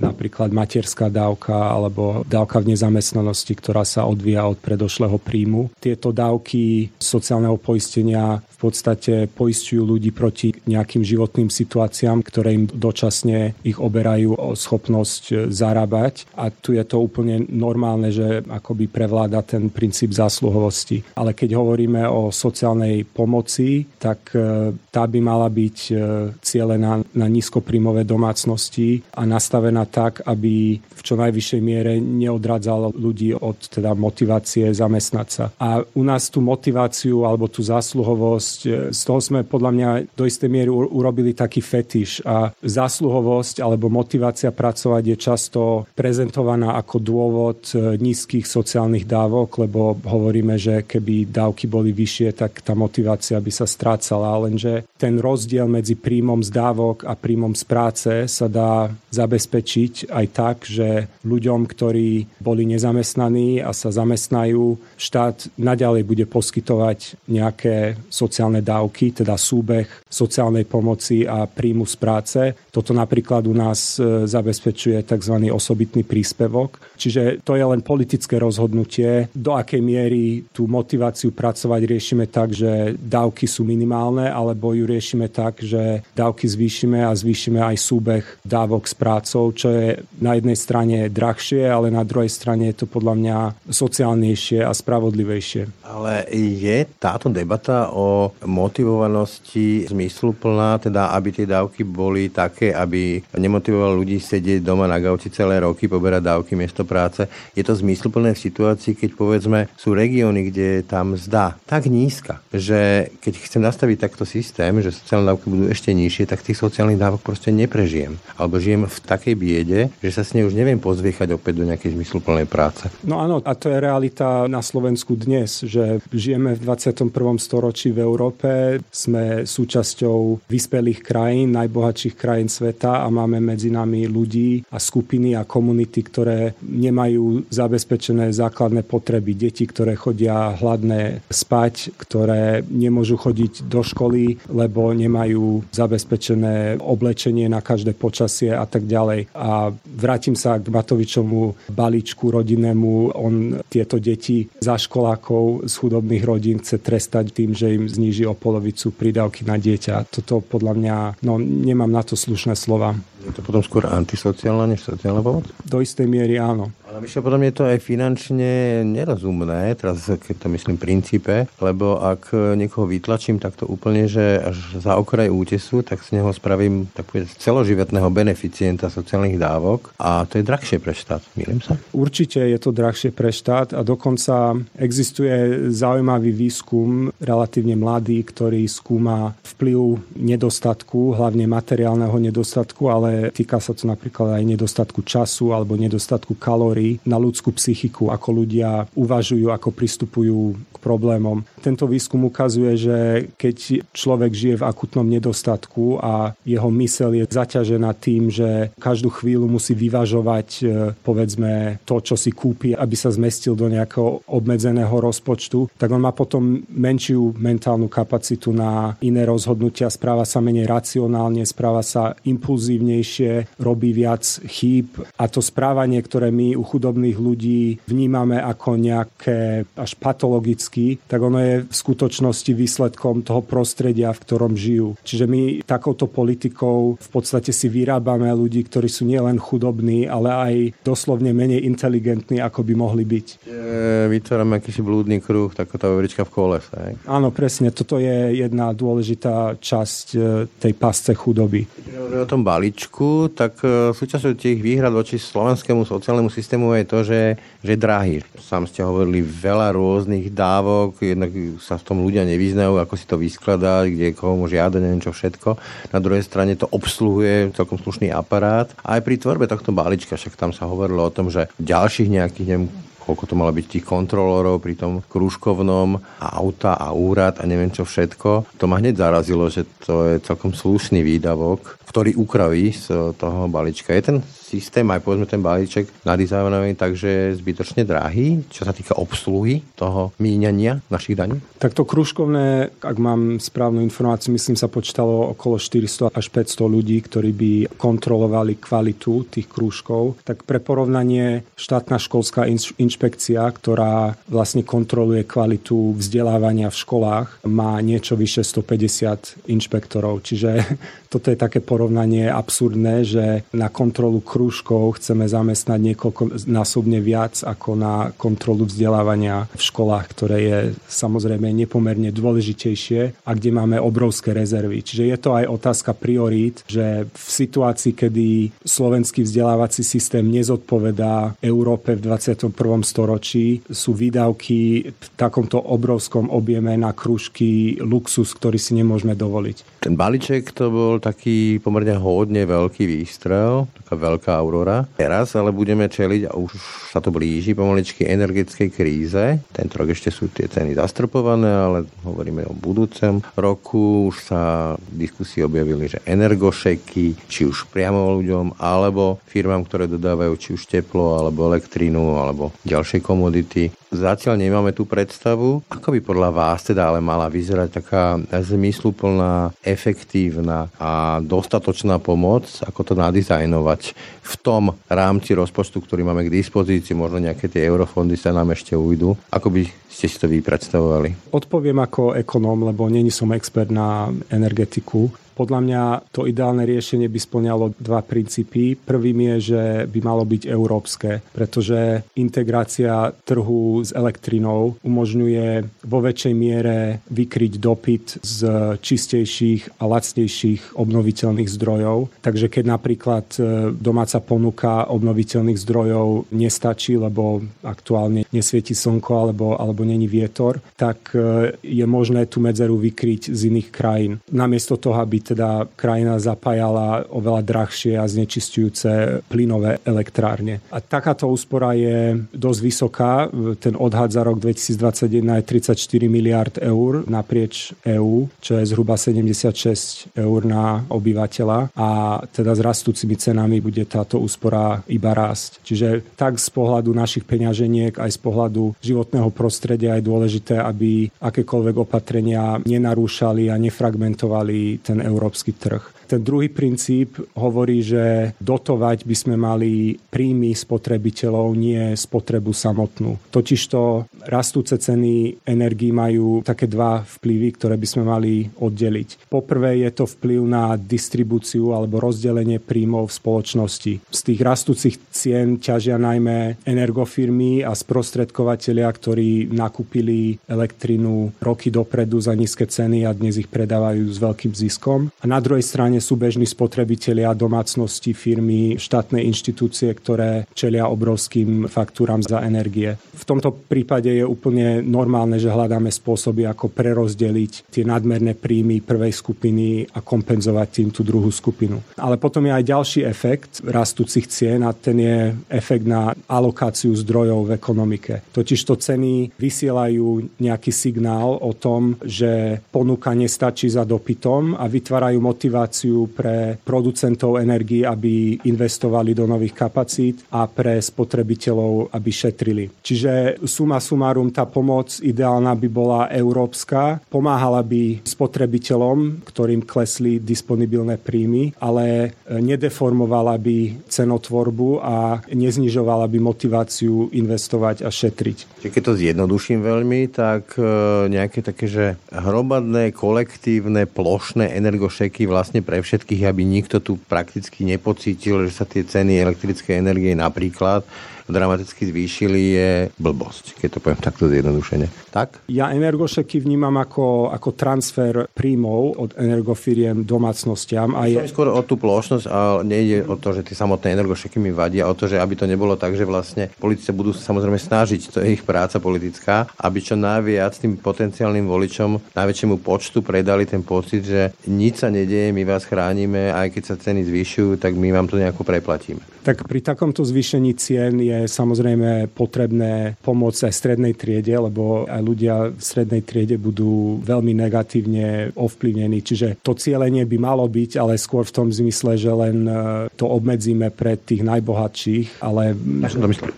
napríklad materská dávka alebo dávka v nezamestnanosti, ktorá sa odvíja od predošlého príjmu. Tieto dávky sociálneho poistenia v podstate poistujú ľudí proti nejakým životným situáciám, ktoré im dočasne ich oberajú o schopnosť zarábať. A tu je to úplne normálne, že akoby prevláda ten princíp zásluhovosti. Ale keď hovoríme o sociálnej pomoci, tak e, tá by mala byť e, cieľená na nízkoprímové domácnosti a nastavená tak, aby v čo najvyššej miere neodradzala ľudí od teda motivácie zamestnať sa. A u nás tú motiváciu alebo tú zásluhovosť zásluhovosť. Z toho sme podľa mňa do istej miery urobili taký fetiš a zásluhovosť alebo motivácia pracovať je často prezentovaná ako dôvod e, nízkych sociálnych dávok, lebo hovoríme, že keby dávky boli vyššie, tak tá motivácia by sa strácala, lenže ten rozdiel medzi príjmom z dávok a príjmom z práce sa dá zabezpečiť aj tak, že ľuďom, ktorí boli nezamestnaní a sa zamestnajú, štát naďalej bude poskytovať nejaké sociálne dávky, teda súbeh sociálnej pomoci a príjmu z práce. Toto napríklad u nás e, zabezpečuje tzv. osobitný príspevok. Čiže to je len politické rozhodnutie, do akej miery tú motiváciu pracovať riešime tak, že dávky sú minimálne, alebo ju riešime tak, že dávky zvýšime a zvýšime aj súbeh dávok s prácou, čo je na jednej strane drahšie, ale na druhej strane je to podľa mňa sociálnejšie a spravodlivejšie. Ale je táto debata o motivovanosti zmysluplná, teda aby tie dávky boli také, aby nemotivovali ľudí sedieť doma na gauči celé roky, poberať dávky miesto práce. Je to zmysluplné v situácii, keď povedzme sú regióny, kde je tam zda tak nízka, že keď chcem nastaviť takto systém, že sociálne dávky budú ešte nižšie, tak tých sociálnych dávok proste neprežijem. Alebo žijem v takej biede, že sa s nej už neviem pozviechať opäť do nejakej zmysluplnej práce. No áno, a to je realita na Slovensku dnes, že žijeme v 21. storočí v Európe. Sme súčasťou vyspelých krajín, najbohatších krajín sveta a máme medzi nami ľudí a skupiny a komunity, ktoré nemajú zabezpečené základné potreby. Deti, ktoré chodia hladné spať, ktoré nemôžu chodiť do školy, lebo nemajú zabezpečené oblečenie na každé počasie a tak ďalej. A vrátim sa k Matovičomu balíčku rodinnému. On tieto deti za školákov z chudobných rodín chce trestať tým, že im zniží zníži o polovicu prídavky na dieťa. Toto podľa mňa, no nemám na to slušné slova. Je to potom skôr antisociálna než sociálna pomoc? Do istej miery áno. Ale myšľa, potom je to aj finančne nerozumné, teraz keď to myslím princípe, lebo ak niekoho vytlačím takto úplne, že až za okraj útesu, tak z neho spravím tak povedať, celoživotného beneficienta sociálnych dávok a to je drahšie pre štát. Mýlim sa? Určite je to drahšie pre štát a dokonca existuje zaujímavý výskum, relatívne mladý, ktorý skúma vplyv nedostatku, hlavne materiálneho nedostatku, ale týka sa to napríklad aj nedostatku času alebo nedostatku kalórií dopady na ľudskú psychiku, ako ľudia uvažujú, ako pristupujú k problémom. Tento výskum ukazuje, že keď človek žije v akutnom nedostatku a jeho mysel je zaťažená tým, že každú chvíľu musí vyvažovať e, povedzme to, čo si kúpi, aby sa zmestil do nejakého obmedzeného rozpočtu, tak on má potom menšiu mentálnu kapacitu na iné rozhodnutia, správa sa menej racionálne, správa sa impulzívnejšie, robí viac chýb a to správanie, ktoré my u chudobných ľudí vnímame ako nejaké až patologicky, tak ono je v skutočnosti výsledkom toho prostredia, v ktorom žijú. Čiže my takouto politikou v podstate si vyrábame ľudí, ktorí sú nielen chudobní, ale aj doslovne menej inteligentní, ako by mohli byť. E, vytvárame akýsi blúdny kruh, taká tá v kolese. Áno, presne. Toto je jedna dôležitá časť e, tej pasce chudoby. O tom balíčku, tak e, súčasťou tých výhrad voči slovenskému sociálnemu systému je to, že, že drahý. Sám ste hovorili veľa rôznych dávok, jednak sa v tom ľudia nevyznajú, ako si to vyskladá, kde koho žiada, neviem čo všetko. Na druhej strane to obsluhuje celkom slušný aparát. Aj pri tvorbe tohto balíčka, však tam sa hovorilo o tom, že ďalších nejakých, neviem, koľko to malo byť tých kontrolorov pri tom krúžkovnom a auta a úrad a neviem čo všetko. To ma hneď zarazilo, že to je celkom slušný výdavok, ktorý ukraví z toho balíčka. Je ten systém, aj povedzme ten balíček nadizajnovaný takže zbytočne drahý, čo sa týka obsluhy toho míňania našich daní? Tak to kružkovné, ak mám správnu informáciu, myslím sa počítalo okolo 400 až 500 ľudí, ktorí by kontrolovali kvalitu tých krúžkov. Tak pre porovnanie štátna školská inšpekcia, ktorá vlastne kontroluje kvalitu vzdelávania v školách, má niečo vyše 150 inšpektorov. Čiže toto je také porovnanie absurdné, že na kontrolu krúžkov chceme zamestnať niekoľko násobne viac ako na kontrolu vzdelávania v školách, ktoré je samozrejme nepomerne dôležitejšie a kde máme obrovské rezervy. Čiže je to aj otázka priorít, že v situácii, kedy slovenský vzdelávací systém nezodpovedá Európe v 21. storočí, sú výdavky v takomto obrovskom objeme na krúžky luxus, ktorý si nemôžeme dovoliť. Ten balíček to bol taký pomerne hodne veľký výstrel, taká veľká aurora. Teraz ale budeme čeliť, a už sa to blíži pomaličky, energetickej kríze. Tento rok ešte sú tie ceny zastrpované, ale hovoríme o budúcem roku. Už sa v diskusii objavili, že energošeky, či už priamo ľuďom, alebo firmám, ktoré dodávajú či už teplo, alebo elektrínu, alebo ďalšie komodity. Zatiaľ nemáme tú predstavu, ako by podľa vás teda ale mala vyzerať taká zmysluplná, efektívna a dostatočná pomoc, ako to nadizajnovať v tom rámci rozpočtu, ktorý máme k dispozícii, možno nejaké tie eurofondy sa nám ešte ujdu. Ako by ste si to vy predstavovali? Odpoviem ako ekonóm, lebo není som expert na energetiku. Podľa mňa to ideálne riešenie by splňalo dva princípy. Prvým je, že by malo byť európske, pretože integrácia trhu s elektrinou umožňuje vo väčšej miere vykryť dopyt z čistejších a lacnejších obnoviteľných zdrojov. Takže keď napríklad e, domáca ponuka obnoviteľných zdrojov nestačí, lebo aktuálne nesvieti slnko alebo, alebo není vietor, tak e, je možné tú medzeru vykryť z iných krajín. Namiesto toho, aby teda krajina zapájala oveľa drahšie a znečistujúce plynové elektrárne. A takáto úspora je dosť vysoká. Ten odhad za rok 2021 je 34 miliard eur naprieč EÚ, čo je zhruba 76 eur na obyvateľa a teda s rastúcimi cenami bude táto úspora iba rásť. Čiže tak z pohľadu našich peňaženiek aj z pohľadu životného prostredia je dôležité, aby akékoľvek opatrenia nenarúšali a nefragmentovali ten eur evropski trg. Ten druhý princíp hovorí, že dotovať by sme mali príjmy spotrebiteľov, nie spotrebu samotnú. Totižto rastúce ceny energií majú také dva vplyvy, ktoré by sme mali oddeliť. Poprvé je to vplyv na distribúciu alebo rozdelenie príjmov v spoločnosti. Z tých rastúcich cien ťažia najmä energofirmy a sprostredkovateľia, ktorí nakúpili elektrinu roky dopredu za nízke ceny a dnes ich predávajú s veľkým ziskom. A na druhej strane strane sú bežní spotrebitelia, domácnosti, firmy, štátne inštitúcie, ktoré čelia obrovským faktúram za energie. V tomto prípade je úplne normálne, že hľadáme spôsoby, ako prerozdeliť tie nadmerné príjmy prvej skupiny a kompenzovať tým tú druhú skupinu. Ale potom je aj ďalší efekt rastúcich cien a ten je efekt na alokáciu zdrojov v ekonomike. Totiž to ceny vysielajú nejaký signál o tom, že ponuka nestačí za dopytom a vytvárajú motiváciu pre producentov energii, aby investovali do nových kapacít a pre spotrebiteľov, aby šetrili. Čiže suma sumárum tá pomoc ideálna by bola európska, pomáhala by spotrebiteľom, ktorým klesli disponibilné príjmy, ale nedeformovala by cenotvorbu a neznižovala by motiváciu investovať a šetriť. Keď to zjednoduším veľmi, tak e, nejaké také, že hromadné, kolektívne, plošné energošeky vlastne pre všetkých, aby nikto tu prakticky nepocítil, že sa tie ceny elektrickej energie napríklad dramaticky zvýšili, je blbosť, keď to poviem takto zjednodušene. Tak? Ja energošeky vnímam ako, ako transfer príjmov od energofiriem domácnostiam. A je... skôr o tú plošnosť a nejde o to, že tie samotné energošeky mi vadia, o to, že aby to nebolo tak, že vlastne politici budú sa samozrejme snažiť, to je ich práca politická, aby čo najviac tým potenciálnym voličom, najväčšiemu počtu predali ten pocit, že nič sa nedieje, my vás chránime, aj keď sa ceny zvyšujú, tak my vám to nejako preplatíme. Tak pri takomto zvýšení cien je samozrejme potrebné pomôcť aj strednej triede, lebo aj ľudia v strednej triede budú veľmi negatívne ovplyvnení. Čiže to cieľenie by malo byť, ale skôr v tom zmysle, že len e, to obmedzíme pre tých najbohatších. Ale,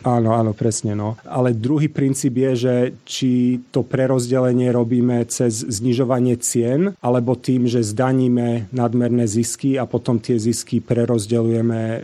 áno, áno, presne. No. Ale druhý princíp je, že či to prerozdelenie robíme cez znižovanie cien, alebo tým, že zdaníme nadmerné zisky a potom tie zisky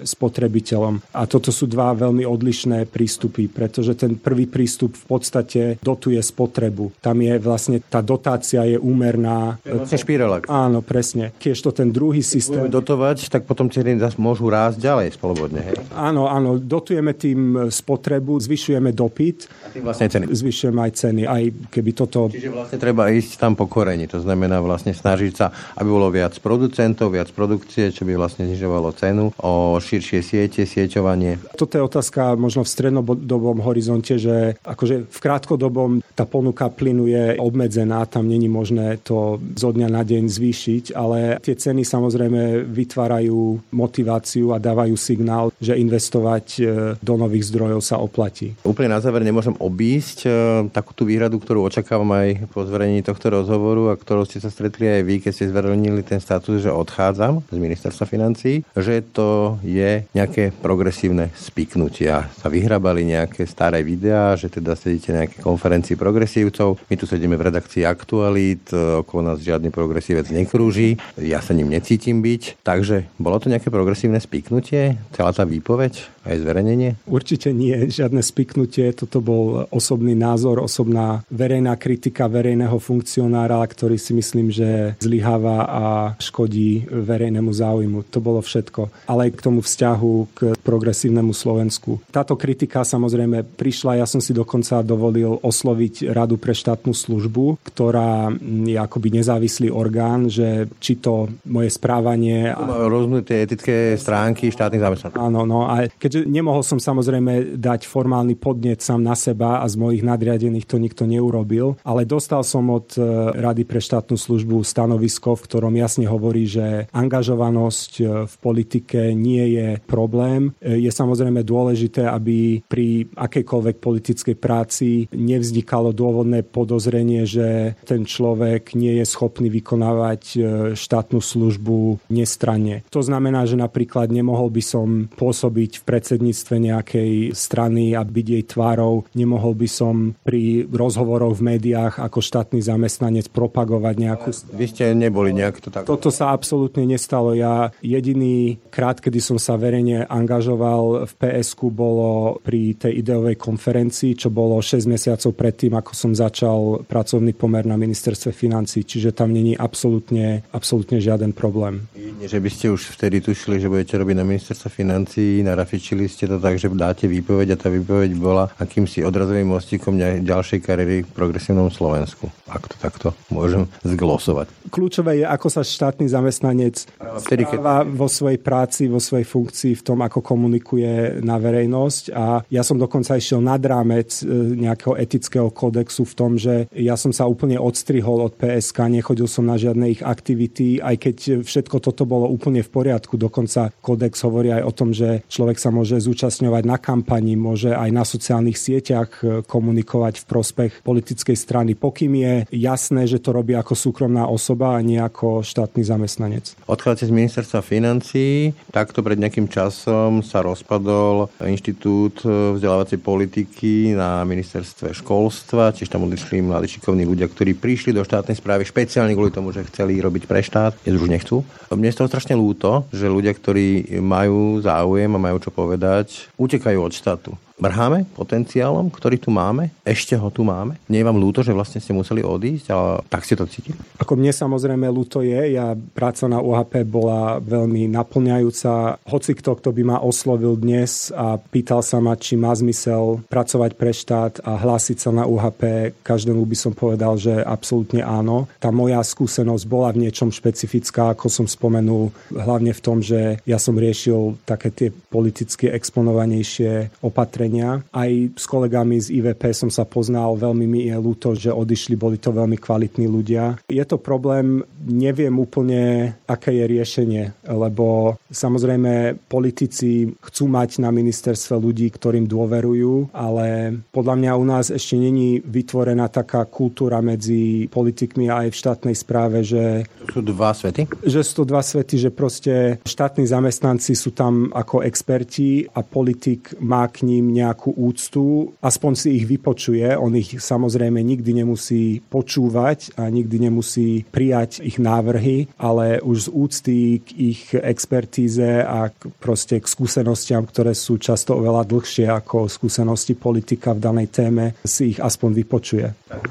spotrebiteľom spotrebiteľom. A toto sú dva veľmi odlišné prístupy, pretože ten prvý prístup v podstate dotuje spotrebu. Tam je vlastne, tá dotácia je úmerná. Vlastne špirelak. Áno, presne. Keď to ten druhý systém... dotovať, tak potom ceny môžu rásť ďalej spolobodne. Hej? Áno, áno, dotujeme tým spotrebu, zvyšujeme dopyt. A tým vlastne ceny. Zvyšujeme aj ceny, aj keby toto... Čiže vlastne treba ísť tam po koreni, to znamená vlastne snažiť sa, aby bolo viac producentov, viac produkcie, čo by vlastne znižovalo cenu, o širšie siete, sieťovanie? Toto je otázka možno v strednodobom horizonte, že akože v krátkodobom tá ponuka plynu je obmedzená, tam není možné to zo dňa na deň zvýšiť, ale tie ceny samozrejme vytvárajú motiváciu a dávajú signál, že investovať e, do nových zdrojov sa oplatí. Úplne na záver nemôžem obísť e, takú tú výhradu, ktorú očakávam aj po zverejnení tohto rozhovoru a ktorou ste sa stretli aj vy, keď ste zverejnili ten status, že odchádzam z ministerstva financí, že to je nejaké progresívne spiknutia. Sa vyhrabali nejaké staré videá, že teda sedíte na nejaké konferencii progresívcov. My tu sedíme v redakcii Aktualít, okolo nás žiadny progresívec nekrúži, ja sa ním necítim byť. Takže bolo to nejaké progresívne spiknutie, celá tá výpoveď, aj zverejnenie? Určite nie, žiadne spiknutie. Toto bol osobný názor, osobná verejná kritika verejného funkcionára, ktorý si myslím, že zlyháva a škodí verejnému záujmu. To bolo všetko. Ale aj k tomu vzťahu k progresívnemu Slovensku. Táto kritika samozrejme prišla, ja som si dokonca dovolil osloviť Radu pre štátnu službu, ktorá je akoby nezávislý orgán, že či to moje správanie... Rozumiem tie etické stránky štátnych zamestnancov. Áno, no a keďže nemohol som samozrejme dať formálny podnet sám na seba a z mojich nadriadených to nikto neurobil, ale dostal som od e, Rady pre štátnu službu stanovisko, v ktorom jasne hovorí, že angažovanosť e, v politike nie je problém, problém. E, je samozrejme dôležité, aby pri akejkoľvek politickej práci nevznikalo dôvodné podozrenie, že ten človek nie je schopný vykonávať e, štátnu službu nestranne. To znamená, že napríklad nemohol by som pôsobiť v predsedníctve nejakej strany a byť jej tvárou, nemohol by som pri rozhovoroch v médiách ako štátny zamestnanec propagovať nejakú... Vy ste neboli nejak to tak... Toto sa absolútne nestalo. Ja jediný krát, kedy som sa verejne angažoval v PSK bolo pri tej ideovej konferencii, čo bolo 6 mesiacov predtým, ako som začal pracovný pomer na ministerstve financí, čiže tam není absolútne, absolútne žiaden problém. Že by ste už vtedy tušili, že budete robiť na ministerstve financí, narafičili ste to tak, že dáte výpoveď a tá výpoveď bola akýmsi odrazovým mostíkom ďalšej kariéry v progresívnom Slovensku. Ak to takto môžem zglosovať. Kľúčové je, ako sa štátny zamestnanec správa vo svojej práci, vo svojej funkcii, v tom, ako komunikuje na verejnosť. A ja som dokonca išiel nad rámec e, nejakého etického kódexu v tom, že ja som sa úplne odstrihol od PSK, nechodil som na žiadne ich aktivity, aj keď všetko toto bolo úplne v poriadku. Dokonca kódex hovorí aj o tom, že človek sa môže zúčastňovať na kampani, môže aj na sociálnych sieťach e, komunikovať v prospech politickej strany, pokým je jasné, že to robí ako súkromná osoba a nie ako štátny zamestnanec. Odchádzate z ministerstva financí, takto pred nejakým časom sa rozpadol Inštitút vzdelávacej politiky na ministerstve školstva, čiže tam odišli mladí šikovní ľudia, ktorí prišli do štátnej správy špeciálne kvôli tomu, že chceli robiť pre štát, dnes už nechcú. Mne je toho strašne ľúto, že ľudia, ktorí majú záujem a majú čo povedať, utekajú od štátu mrháme potenciálom, ktorý tu máme? Ešte ho tu máme? Nie je vám ľúto, že vlastne ste museli odísť, ale tak ste to cítili? Ako mne samozrejme ľúto je, ja práca na UHP bola veľmi naplňajúca. Hoci kto, kto by ma oslovil dnes a pýtal sa ma, či má zmysel pracovať pre štát a hlásiť sa na UHP, každému by som povedal, že absolútne áno. Tá moja skúsenosť bola v niečom špecifická, ako som spomenul, hlavne v tom, že ja som riešil také tie politicky exponovanejšie opatrenia opatrenia. Aj s kolegami z IVP som sa poznal, veľmi mi je ľúto, že odišli, boli to veľmi kvalitní ľudia. Je to problém, neviem úplne, aké je riešenie, lebo samozrejme politici chcú mať na ministerstve ľudí, ktorým dôverujú, ale podľa mňa u nás ešte není vytvorená taká kultúra medzi politikmi a aj v štátnej správe, že... Sú dva svety? Že sú to dva svety, že proste štátni zamestnanci sú tam ako experti a politik má k ním nejakú úctu, aspoň si ich vypočuje. On ich samozrejme nikdy nemusí počúvať a nikdy nemusí prijať ich návrhy, ale už z úcty k ich expertíze a k, proste k skúsenostiam, ktoré sú často oveľa dlhšie ako skúsenosti politika v danej téme, si ich aspoň vypočuje.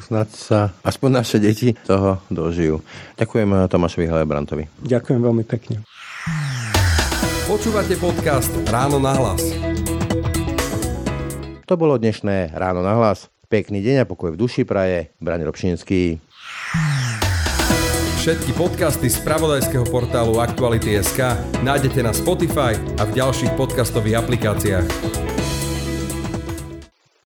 Snad sa aspoň naše deti toho dožijú. Ďakujem Tomášovi Helebrantovi. Ďakujem veľmi pekne. Počúvate podcast Ráno na hlas. To bolo dnešné ráno na hlas. Pekný deň a pokoj v duši praje. Braň Robšinský. Všetky podcasty z pravodajského portálu Aktuality.sk nájdete na Spotify a v ďalších podcastových aplikáciách.